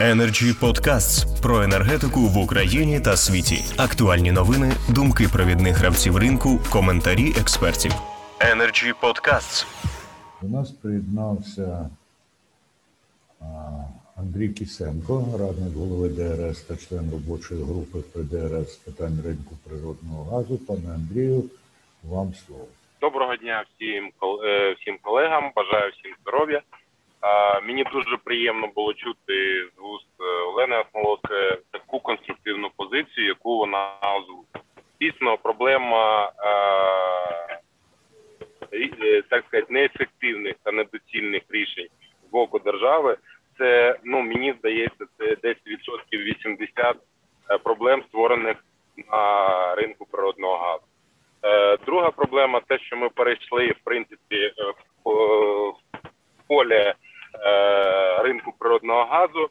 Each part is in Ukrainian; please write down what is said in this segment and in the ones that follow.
Energy Podcasts про енергетику в Україні та світі. Актуальні новини, думки провідних гравців ринку, коментарі експертів. Energy Podcasts. До нас приєднався Андрій Кісенко, радник голови ДРС та член робочої групи ПДРС з питань ринку природного газу. Пане Андрію, вам слово. Доброго дня всім е, всім колегам. Бажаю всім здоров'я. Мені дуже приємно було чути позицію, яку вона озвучила. Дійсно, проблема е, е, так сказати, неефективних та недоцільних рішень з боку держави. Це ну мені здається, це десь відсотків 80 е, проблем, створених на ринку природного газу. Е, Друга проблема те, що ми перейшли в принципі е, в в поле е, ринку природного газу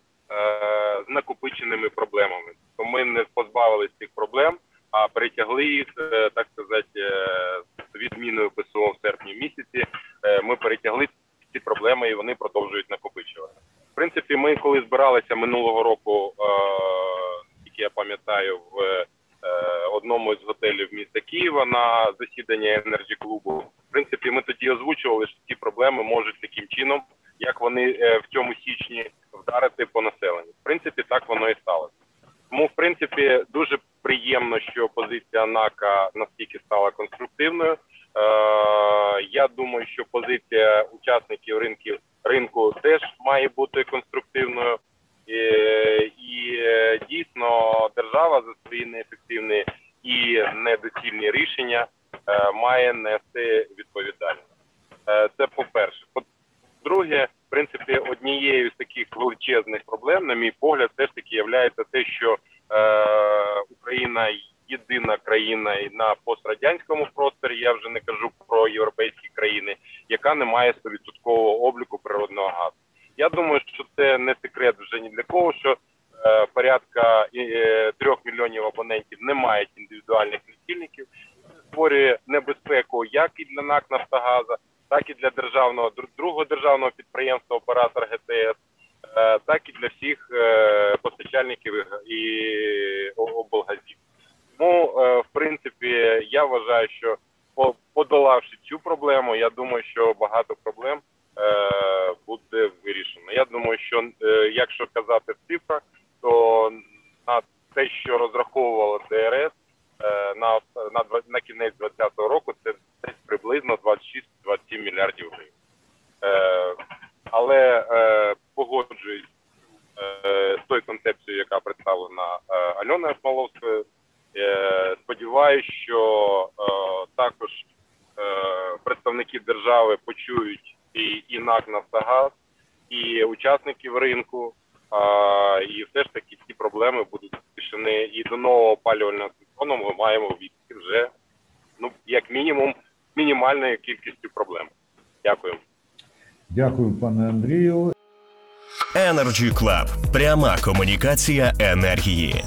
з накопиченими проблемами. То ми не позбавилися цих проблем, а перетягли їх, е, так сказати, е, з відміною ПСО в серпні місяці. е, Ми перетягли ці проблеми і вони продовжують накопичувати. В принципі, ми коли збиралися минулого року, як я пам'ятаю, в одному з готелів міста Києва на засідання енерджі клубу. В принципі, ми тоді озвучували, що ці проблеми можуть таким чином, як вони в цьому січні вдарити по населенню. В принципі, так воно і сталося. Тому, в принципі, дуже приємно, що позиція НАКа настільки стала конструктивною. Е, я думаю, що позиція учасників ринків ринку теж має бути конструктивною. І, і е, дійсно держава за свої неефективні і недоцільні рішення е, має нести відповідальність. Е, Це по-перше. По-друге, в принципі, однією з таких величезних проблем, на мій погляд, все ж таки є те, що е, Україна єдина країна на пострадянському просторі, я вже не кажу про європейські країни, яка не має 100% обліку природного газу. Я думаю, що це не секрет вже ні для кого, що е, порядка е, трьох мільйонів абонентів не мають індивідуальних лічильників. Це створює небезпеку як і для НАК Нафтогаза, так і для державного дру- другого державного підприємства оператор ГТС, е, так і для всіх е, постачальників і облгазів. Тому, е, в принципі, я вважаю, що подолавши цю проблему, я думаю, що багато проблем е, буде вирішено. Я думаю, що е, якщо казати в цифрах, то на те, що розраховувало ДРС на на, на кінець 2020 року, це десь приблизно 26-27 мільярдів гривень. Але е, погоджуюсь е, з тою концепцією, яка представлена е, Альоною Смоловською. Е, сподіваюсь, що е, також е, представники держави почують і, і НАК Нафтогаз, і учасників ринку, і все ж таки ці проблеми будуть вирішені. І до нового опалювального сезону ми маємо війти вже ну як мінімум мінімальною кількістю проблем. Дякую. Дякую, пане Андрію. Energy Club. Пряма комунікація енергії.